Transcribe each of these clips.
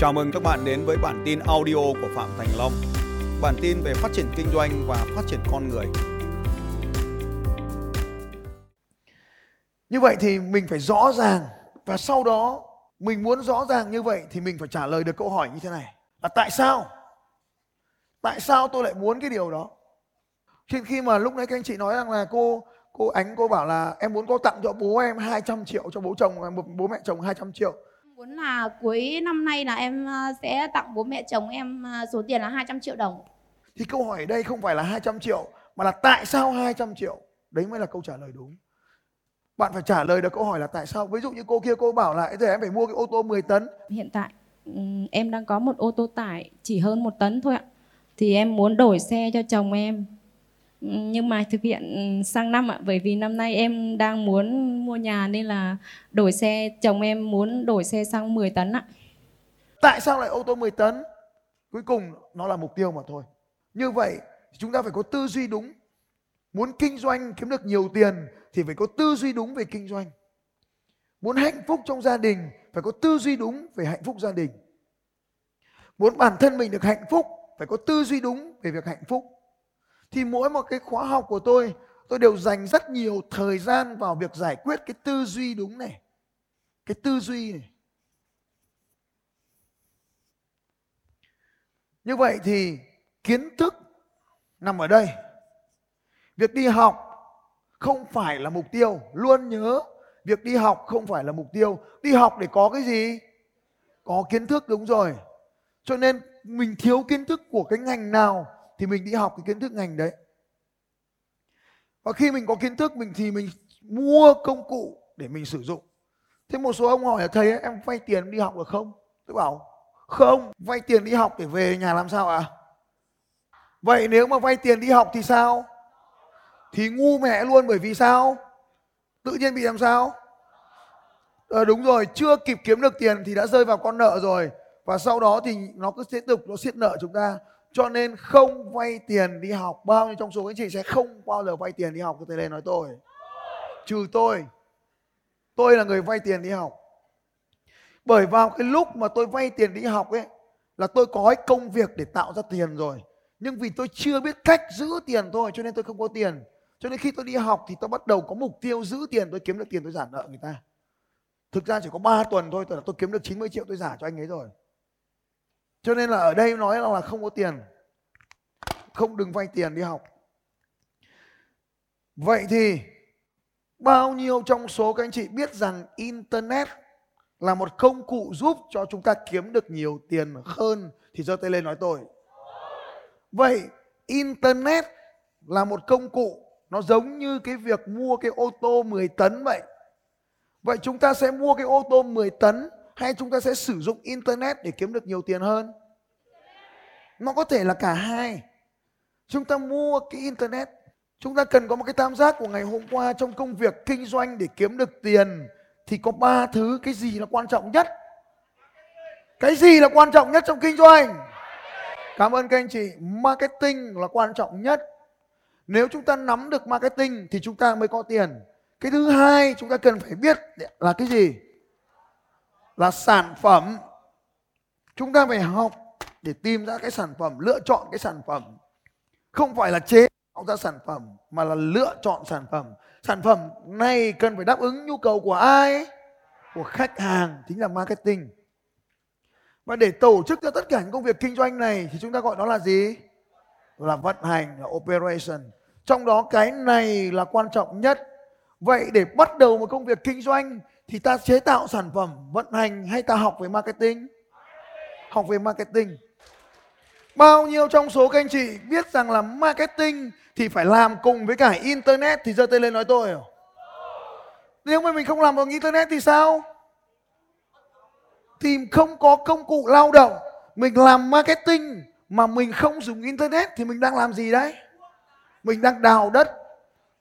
Chào mừng các bạn đến với bản tin audio của Phạm Thành Long. Bản tin về phát triển kinh doanh và phát triển con người. Như vậy thì mình phải rõ ràng và sau đó mình muốn rõ ràng như vậy thì mình phải trả lời được câu hỏi như thế này là tại sao? Tại sao tôi lại muốn cái điều đó? Khi khi mà lúc nãy các anh chị nói rằng là cô cô ánh, cô bảo là em muốn cô tặng cho bố em 200 triệu cho bố chồng bố mẹ chồng 200 triệu Muốn là cuối năm nay là em ờ, sẽ tặng bố mẹ chồng em ờ, số tiền là 200 triệu đồng. Thì câu hỏi ở đây không phải là 200 triệu mà là tại sao 200 triệu? Đấy mới là câu trả lời đúng. Bạn phải trả lời được câu hỏi là tại sao. Ví dụ như cô kia cô bảo là giờ em phải mua cái ô tô 10 tấn. Hiện tại ừm, em đang có một ô tô tải chỉ hơn một tấn thôi ạ. Thì em muốn đổi xe cho chồng em. Nhưng mà thực hiện sang năm ạ, bởi vì năm nay em đang muốn mua nhà nên là đổi xe, chồng em muốn đổi xe sang 10 tấn ạ. Tại sao lại ô tô 10 tấn? Cuối cùng nó là mục tiêu mà thôi. Như vậy chúng ta phải có tư duy đúng. Muốn kinh doanh kiếm được nhiều tiền thì phải có tư duy đúng về kinh doanh. Muốn hạnh phúc trong gia đình phải có tư duy đúng về hạnh phúc gia đình. Muốn bản thân mình được hạnh phúc phải có tư duy đúng về việc hạnh phúc. Thì mỗi một cái khóa học của tôi tôi đều dành rất nhiều thời gian vào việc giải quyết cái tư duy đúng này. Cái tư duy này. Như vậy thì kiến thức nằm ở đây. Việc đi học không phải là mục tiêu, luôn nhớ việc đi học không phải là mục tiêu. Đi học để có cái gì? Có kiến thức đúng rồi. Cho nên mình thiếu kiến thức của cái ngành nào thì mình đi học cái kiến thức ngành đấy. Và khi mình có kiến thức mình thì mình mua công cụ để mình sử dụng. Thế một số ông hỏi là thầy ấy, em vay tiền đi học được không? Tôi bảo không, vay tiền đi học để về nhà làm sao ạ? À? Vậy nếu mà vay tiền đi học thì sao? Thì ngu mẹ luôn bởi vì sao? Tự nhiên bị làm sao? Ờ, đúng rồi, chưa kịp kiếm được tiền thì đã rơi vào con nợ rồi. Và sau đó thì nó cứ tiếp tục nó siết nợ chúng ta. Cho nên không vay tiền đi học. Bao nhiêu trong số các anh chị sẽ không bao giờ vay tiền đi học? tôi lên nói tôi. Trừ tôi. Tôi là người vay tiền đi học. Bởi vào cái lúc mà tôi vay tiền đi học ấy là tôi có cái công việc để tạo ra tiền rồi. Nhưng vì tôi chưa biết cách giữ tiền thôi cho nên tôi không có tiền. Cho nên khi tôi đi học thì tôi bắt đầu có mục tiêu giữ tiền, tôi kiếm được tiền tôi giả nợ người ta. Thực ra chỉ có 3 tuần thôi, tôi, tôi kiếm được 90 triệu tôi giả cho anh ấy rồi. Cho nên là ở đây nói là không có tiền. Không đừng vay tiền đi học. Vậy thì bao nhiêu trong số các anh chị biết rằng Internet là một công cụ giúp cho chúng ta kiếm được nhiều tiền hơn thì giơ tay lên nói tôi. Vậy Internet là một công cụ, nó giống như cái việc mua cái ô tô 10 tấn vậy. Vậy chúng ta sẽ mua cái ô tô 10 tấn hay chúng ta sẽ sử dụng Internet để kiếm được nhiều tiền hơn? Nó có thể là cả hai. Chúng ta mua cái Internet. Chúng ta cần có một cái tam giác của ngày hôm qua trong công việc kinh doanh để kiếm được tiền. Thì có ba thứ, cái gì là quan trọng nhất? Cái gì là quan trọng nhất trong kinh doanh? Cảm ơn các anh chị. Marketing là quan trọng nhất. Nếu chúng ta nắm được marketing thì chúng ta mới có tiền. Cái thứ hai chúng ta cần phải biết là cái gì? Là sản phẩm. Chúng ta phải học để tìm ra cái sản phẩm, lựa chọn cái sản phẩm. Không phải là chế tạo ra sản phẩm mà là lựa chọn sản phẩm. Sản phẩm này cần phải đáp ứng nhu cầu của ai? Của khách hàng, chính là marketing. Và để tổ chức cho tất cả những công việc kinh doanh này thì chúng ta gọi nó là gì? Là vận hành, là operation. Trong đó cái này là quan trọng nhất. Vậy để bắt đầu một công việc kinh doanh thì ta chế tạo sản phẩm, vận hành hay ta học về marketing? Học về marketing. Bao nhiêu trong số các anh chị biết rằng là marketing thì phải làm cùng với cả internet thì giơ tay lên nói tôi. Nếu mà mình không làm bằng internet thì sao? Thì không có công cụ lao động. Mình làm marketing mà mình không dùng internet thì mình đang làm gì đấy? Mình đang đào đất.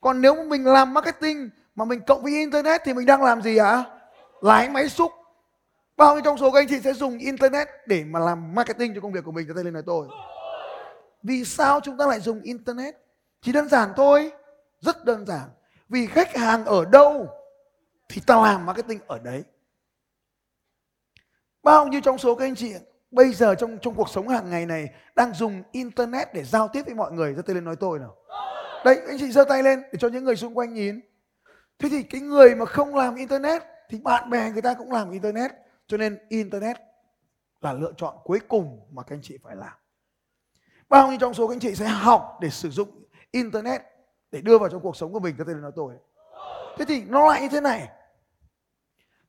Còn nếu mà mình làm marketing mà mình cộng với internet thì mình đang làm gì ạ? À? Lái máy xúc. Bao nhiêu trong số các anh chị sẽ dùng internet để mà làm marketing cho công việc của mình? Cho tay lên nói tôi. Vì sao chúng ta lại dùng internet? Chỉ đơn giản thôi. Rất đơn giản. Vì khách hàng ở đâu thì ta làm marketing ở đấy. bao nhiêu trong số các anh chị bây giờ trong trong cuộc sống hàng ngày này đang dùng internet để giao tiếp với mọi người giơ tay lên nói tôi nào đấy, anh chị giơ tay lên để cho những người xung quanh nhìn thế thì cái người mà không làm internet thì bạn bè người ta cũng làm internet. Cho nên internet là lựa chọn cuối cùng mà các anh chị phải làm. Bao nhiêu trong số các anh chị sẽ học để sử dụng internet để đưa vào trong cuộc sống của mình? Các tên là nói tôi. Thế thì nó lại như thế này.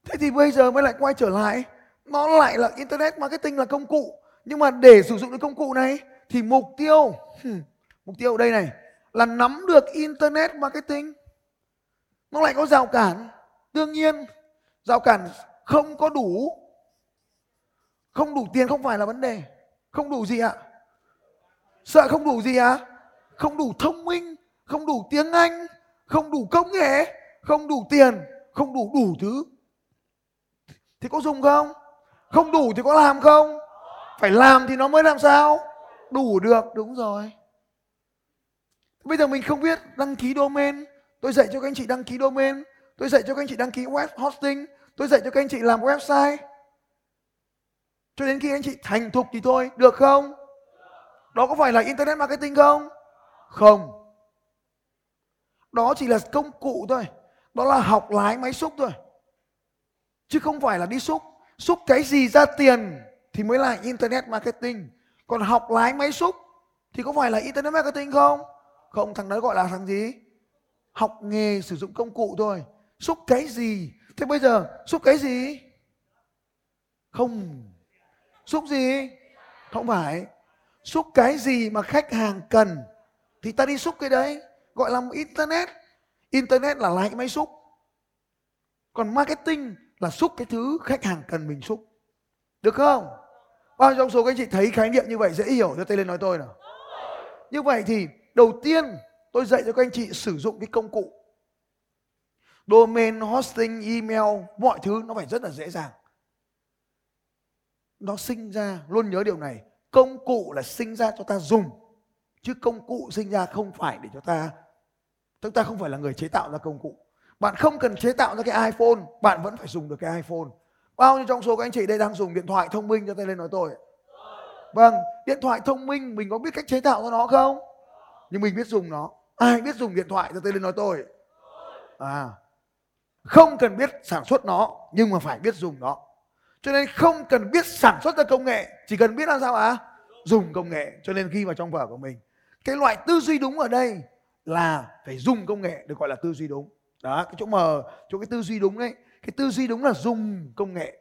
Thế thì bây giờ mới lại quay trở lại. Nó lại là internet marketing là công cụ. Nhưng mà để sử dụng cái công cụ này thì mục tiêu hmm, mục tiêu ở đây này, là nắm được internet marketing nó lại có rào cản. Đương nhiên, rào cản không có đủ. Không đủ tiền không phải là vấn đề. Không đủ gì ạ? Sợ không đủ gì ạ? Không đủ thông minh, không đủ tiếng anh, không đủ công nghệ, không đủ tiền, không đủ đủ thứ. Thì có dùng không? Không đủ thì có làm không? Phải làm thì nó mới làm sao? Đủ được, đúng rồi. Bây giờ mình không biết đăng ký domain tôi dạy cho các anh chị đăng ký domain. Tôi dạy cho các anh chị đăng ký web hosting. Tôi dạy cho các anh chị làm website. Cho đến khi anh chị thành thục thì thôi. Được không? Đó có phải là internet marketing không? Không. Đó chỉ là công cụ thôi. Đó là học lái máy xúc thôi. Chứ không phải là đi xúc. Xúc cái gì ra tiền thì mới là internet marketing. Còn học lái máy xúc thì có phải là internet marketing không? Không, thằng đấy gọi là thằng gì? Học nghề, sử dụng công cụ thôi. Xúc cái gì? Thế bây giờ, xúc cái gì? Không. Xúc gì? Không phải. Xúc cái gì mà khách hàng cần thì ta đi xúc cái đấy. Gọi là internet. Internet là lái cái máy xúc. Còn marketing là xúc cái thứ khách hàng cần mình xúc. Được không? Bao nhiêu trong số các anh chị thấy khái niệm như vậy dễ hiểu? Cho tay lên nói tôi nào. Như vậy thì đầu tiên tôi dạy cho các anh chị sử dụng cái công cụ. Domain hosting, email, mọi thứ nó phải rất là dễ dàng. Nó sinh ra, luôn nhớ điều này, công cụ là sinh ra cho ta dùng, chứ công cụ sinh ra không phải để cho ta chúng ta không phải là người chế tạo ra công cụ. Bạn không cần chế tạo ra cái iPhone, bạn vẫn phải dùng được cái iPhone. Bao nhiêu trong số các anh chị đây đang dùng điện thoại thông minh cho tay lên nói tôi? Vâng điện thoại thông minh, mình có biết cách chế tạo ra nó không? Nhưng mình biết dùng nó ai biết dùng điện thoại cho tay lên nói tôi? À không cần biết sản xuất nó nhưng mà phải biết dùng nó. Cho nên không cần biết sản xuất ra công nghệ chỉ cần biết làm sao ạ? À? dùng công nghệ. Cho nên ghi vào trong vở của mình. Cái loại tư duy đúng ở đây là phải dùng công nghệ được gọi là tư duy đúng. Đó cái chỗ mờ chỗ cái tư duy đúng đấy cái tư duy đúng là dùng công nghệ.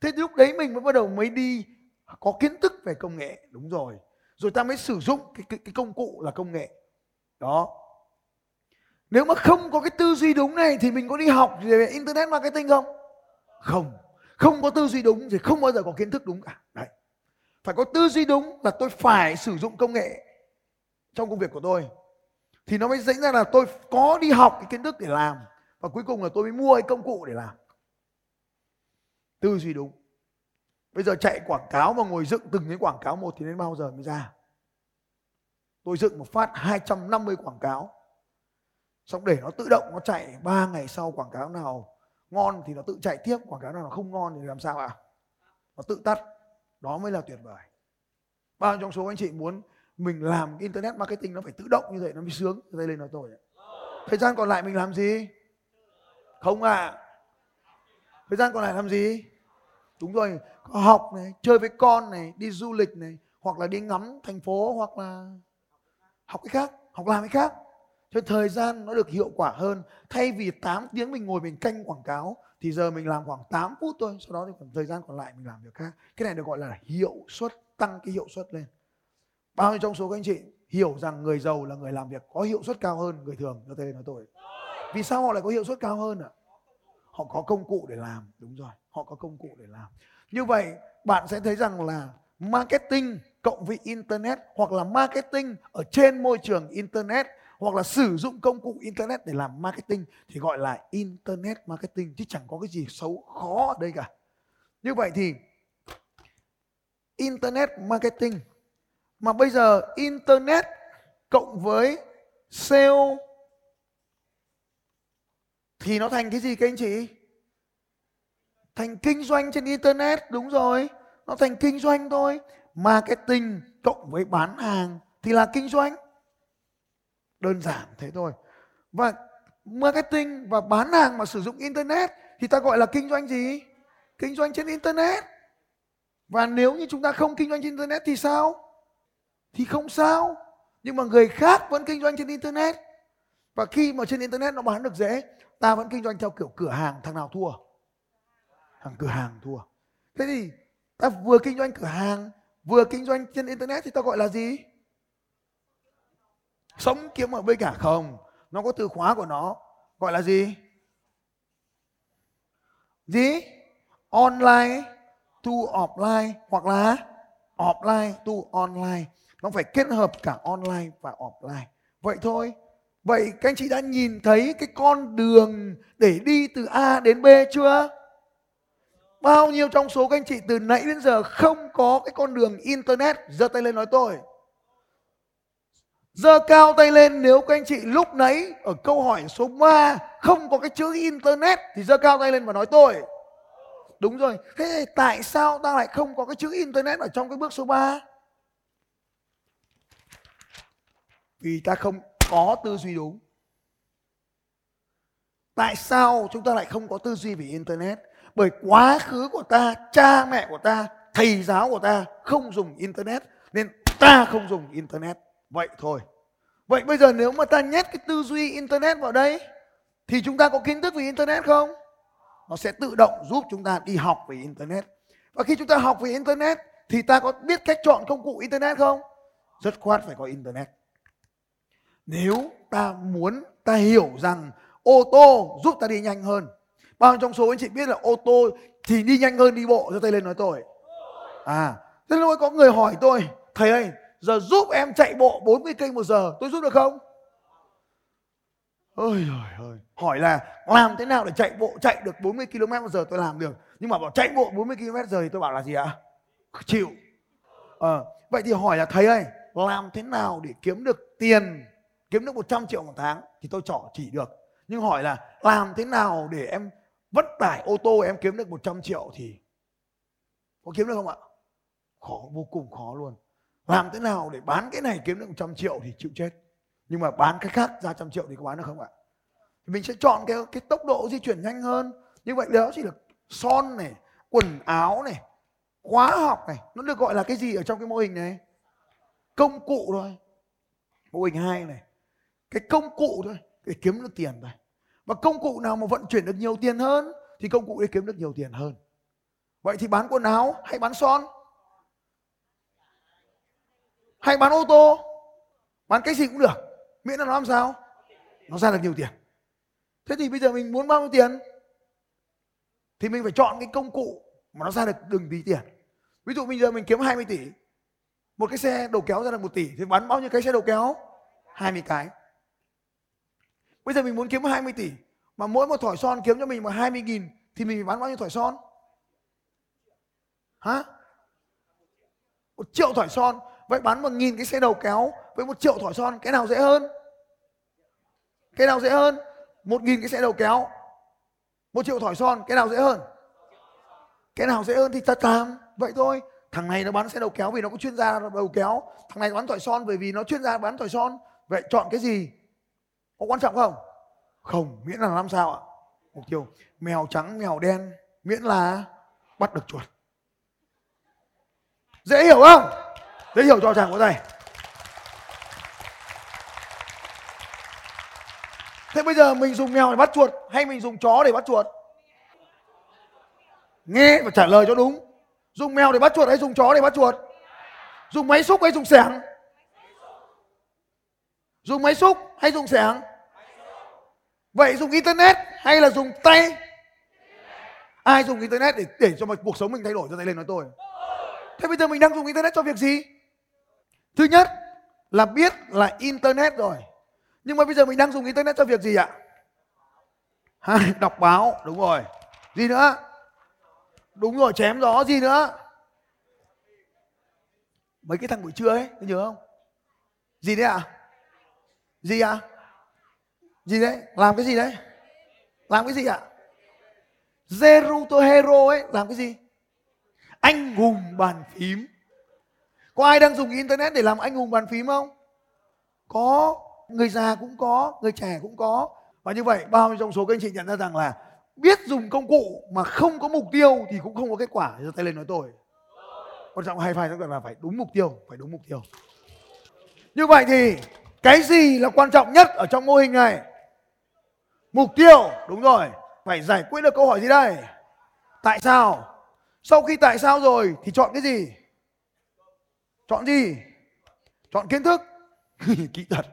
Thế lúc đấy mình mới bắt đầu mới đi có kiến thức về công nghệ. Đúng rồi. Rồi ta mới sử dụng cái, cái, cái công cụ là công nghệ đó. Nếu mà không có cái tư duy đúng này thì mình có đi học về internet marketing không? Không. Không có tư duy đúng thì không bao giờ có kiến thức đúng cả. Đấy. Phải có tư duy đúng là tôi phải sử dụng công nghệ trong công việc của tôi. Thì nó mới dẫn ra là tôi có đi học cái kiến thức để làm và cuối cùng là tôi mới mua cái công cụ để làm. Tư duy đúng. Bây giờ chạy quảng cáo mà ngồi dựng từng cái quảng cáo một thì đến bao giờ mới ra? Tôi dựng một phát 250 quảng cáo. Xong để nó tự động nó chạy 3 ngày sau quảng cáo nào ngon thì nó tự chạy tiếp, quảng cáo nào nó không ngon thì làm sao ạ? À? nó tự tắt. Đó mới là tuyệt vời. Bao trong số anh chị muốn mình làm internet marketing nó phải tự động như vậy, nó mới sướng? Đây lên nói tôi thời gian còn lại mình làm gì? Không ạ. À. thời gian còn lại làm gì? Đúng rồi học này, chơi với con này, đi du lịch này, hoặc là đi ngắm thành phố, hoặc là học cái khác, học làm cái khác. Cho thời gian nó được hiệu quả hơn. Thay vì 8 tiếng mình ngồi mình canh quảng cáo, thì giờ mình làm khoảng 8 phút thôi, sau đó thì còn thời gian còn lại mình làm việc khác. Cái này được gọi là hiệu suất, tăng cái hiệu suất lên. Bao nhiêu trong số các anh chị hiểu rằng người giàu là người làm việc có hiệu suất cao hơn người thường? Cho tên nói tôi. Vì sao họ lại có hiệu suất cao hơn ạ? Họ có công cụ để làm, đúng rồi, họ có công cụ để làm. Như vậy, bạn sẽ thấy rằng là marketing cộng với internet hoặc là marketing ở trên môi trường internet hoặc là sử dụng công cụ internet để làm marketing thì gọi là internet marketing chứ chẳng có cái gì xấu khó ở đây cả. Như vậy thì internet marketing. Mà bây giờ internet cộng với sale thì nó thành cái gì các anh chị? Thành kinh doanh trên internet, đúng rồi. Nó thành kinh doanh thôi marketing cộng với bán hàng thì là kinh doanh. Đơn giản thế thôi. Và marketing và bán hàng mà sử dụng internet thì ta gọi là kinh doanh gì? Kinh doanh trên internet. Và nếu như chúng ta không kinh doanh trên internet thì sao? Thì không sao. Nhưng mà người khác vẫn kinh doanh trên internet. Và khi mà trên internet nó bán được dễ, ta vẫn kinh doanh theo kiểu cửa hàng, thằng nào thua? Thằng cửa hàng thua. Thế thì ta vừa kinh doanh cửa hàng vừa kinh doanh trên internet thì ta gọi là gì? Sống kiếm ở bên cả không. Nó có từ khóa của nó. Gọi là gì? Gì? Online to offline hoặc là offline to online. Nó phải kết hợp cả online và offline. Vậy thôi. Vậy các anh chị đã nhìn thấy cái con đường để đi từ A đến B chưa? Bao nhiêu trong số các anh chị từ nãy đến giờ không có cái con đường internet, giơ tay lên nói tôi. Giơ cao tay lên nếu các anh chị lúc nãy ở câu hỏi số 3 không có cái chữ internet thì giơ cao tay lên và nói tôi. Đúng rồi. Thế tại sao ta lại không có cái chữ internet ở trong cái bước số 3 vì ta không có tư duy đúng. Tại sao chúng ta lại không có tư duy về internet? Bởi quá khứ của ta, cha mẹ của ta, thầy giáo của ta không dùng internet, nên ta không dùng internet. Vậy thôi. Vậy bây giờ nếu mà ta nhét cái tư duy internet vào đây, thì chúng ta có kiến thức về internet không? Nó sẽ tự động giúp chúng ta đi học về internet. Và khi chúng ta học về internet, thì ta có biết cách chọn công cụ internet không? Rất khoát phải có internet. Nếu ta muốn ta hiểu rằng ô tô giúp ta đi nhanh hơn bao nhiêu trong số anh chị biết là ô tô thì đi nhanh hơn đi bộ cho tay lên nói tôi. À thế lúc có người hỏi tôi thầy ơi giờ giúp em chạy bộ 40 cây một giờ tôi giúp được không? Ôi trời ơi hỏi là làm thế nào để chạy bộ chạy được 40 km một giờ tôi làm được? Nhưng mà bảo chạy bộ 40 km giờ thì tôi bảo là gì ạ? Chịu. À, vậy thì hỏi là thầy ơi làm thế nào để kiếm được tiền kiếm được 100 triệu một tháng? Thì tôi trỏ chỉ được. Nhưng hỏi là làm thế nào để em vất tải ô tô em kiếm được 100 triệu thì có kiếm được không ạ? Khó, vô cùng khó luôn. Làm thế nào để bán cái này kiếm được 100 triệu thì chịu chết. Nhưng mà bán cái khác ra trăm triệu thì có bán được không ạ? Thì mình sẽ chọn cái cái tốc độ di chuyển nhanh hơn. Như vậy đó chỉ là son này, quần áo này, khóa học này. Nó được gọi là cái gì ở trong cái mô hình này? Công cụ thôi. Mô hình hai này. Cái công cụ thôi, để kiếm được tiền thôi và công cụ nào mà vận chuyển được nhiều tiền hơn, thì công cụ ấy kiếm được nhiều tiền hơn. Vậy thì bán quần áo hay bán son? Hay bán ô tô? Bán cái gì cũng được. Miễn là nó làm sao? Nó ra được nhiều tiền. Thế thì bây giờ mình muốn bao nhiêu tiền? Thì mình phải chọn cái công cụ mà nó ra được đừng tí tiền. Ví dụ bây giờ mình kiếm 20 tỷ, một cái xe đầu kéo ra được một tỷ, thì bán bao nhiêu cái xe đầu kéo? 20 cái bây giờ mình muốn kiếm 20 tỷ, mà mỗi một thỏi son kiếm cho mình mà 20 nghìn thì mình phải bán bao nhiêu thỏi son? Hả? Một triệu thỏi son, vậy bán một nghìn cái xe đầu kéo với một triệu thỏi son, cái nào dễ hơn? Cái nào dễ hơn? Một nghìn cái xe đầu kéo, một triệu thỏi son, cái nào dễ hơn? Cái nào dễ hơn thì ta làm, vậy thôi. Thằng này nó bán xe đầu kéo vì nó có chuyên gia đầu kéo. Thằng này bán thỏi son bởi vì nó chuyên gia bán thỏi son. Vậy chọn cái gì? Có quan trọng không? Không, miễn là làm sao ạ? Mục tiêu, mèo trắng, mèo đen, miễn là bắt được chuột. Dễ hiểu không? Dễ hiểu cho chàng có này thế bây giờ mình dùng mèo để bắt chuột hay mình dùng chó để bắt chuột? Nghe và trả lời cho đúng. Dùng mèo để bắt chuột hay dùng chó để bắt chuột? Dùng máy xúc hay dùng xẻng dùng máy xúc hay dùng xẻng vậy dùng internet hay là dùng tay? Ai dùng internet để để cho mà cuộc sống mình thay đổi? Cho tay lên nói tôi. Thế bây giờ mình đang dùng internet cho việc gì? Thứ nhất là biết là internet rồi. Nhưng mà bây giờ mình đang dùng internet cho việc gì ạ? Hai đọc báo, đúng rồi. Gì nữa? Đúng rồi, chém gió, gì nữa? Mấy cái thằng buổi trưa ấy nhớ không? Gì đấy ạ? À? gì ạ? à? Gì đấy? Làm cái gì đấy? Làm cái gì ạ? Zeruto Hero ấy, làm cái gì? Anh hùng bàn phím. Có ai đang dùng internet để làm anh hùng bàn phím không? Có. Người già cũng có, người trẻ cũng có. Và như vậy, bao nhiêu trong số các anh chị nhận ra rằng là biết dùng công cụ mà không có mục tiêu thì cũng không có kết quả. Giơ tay lên nói tôi. Quan trọng hay phải là phải đúng mục tiêu, phải đúng mục tiêu. Như vậy thì cái gì là quan trọng nhất ở trong mô hình này? Mục tiêu, đúng rồi. Phải giải quyết được câu hỏi gì đây? Tại sao? Sau khi tại sao rồi thì chọn cái gì? Chọn gì? Chọn kiến thức. Kỹ thuật.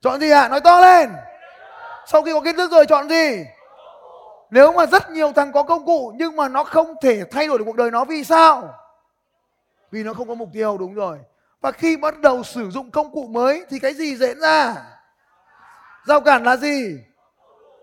Chọn gì ạ? À? nói to lên. Sau khi có kiến thức rồi chọn gì? Nếu mà rất nhiều thằng có công cụ nhưng mà nó không thể thay đổi được cuộc đời nó vì sao? Vì nó không có mục tiêu, đúng rồi. Và khi bắt đầu sử dụng công cụ mới thì cái gì diễn ra? Giao cản là gì?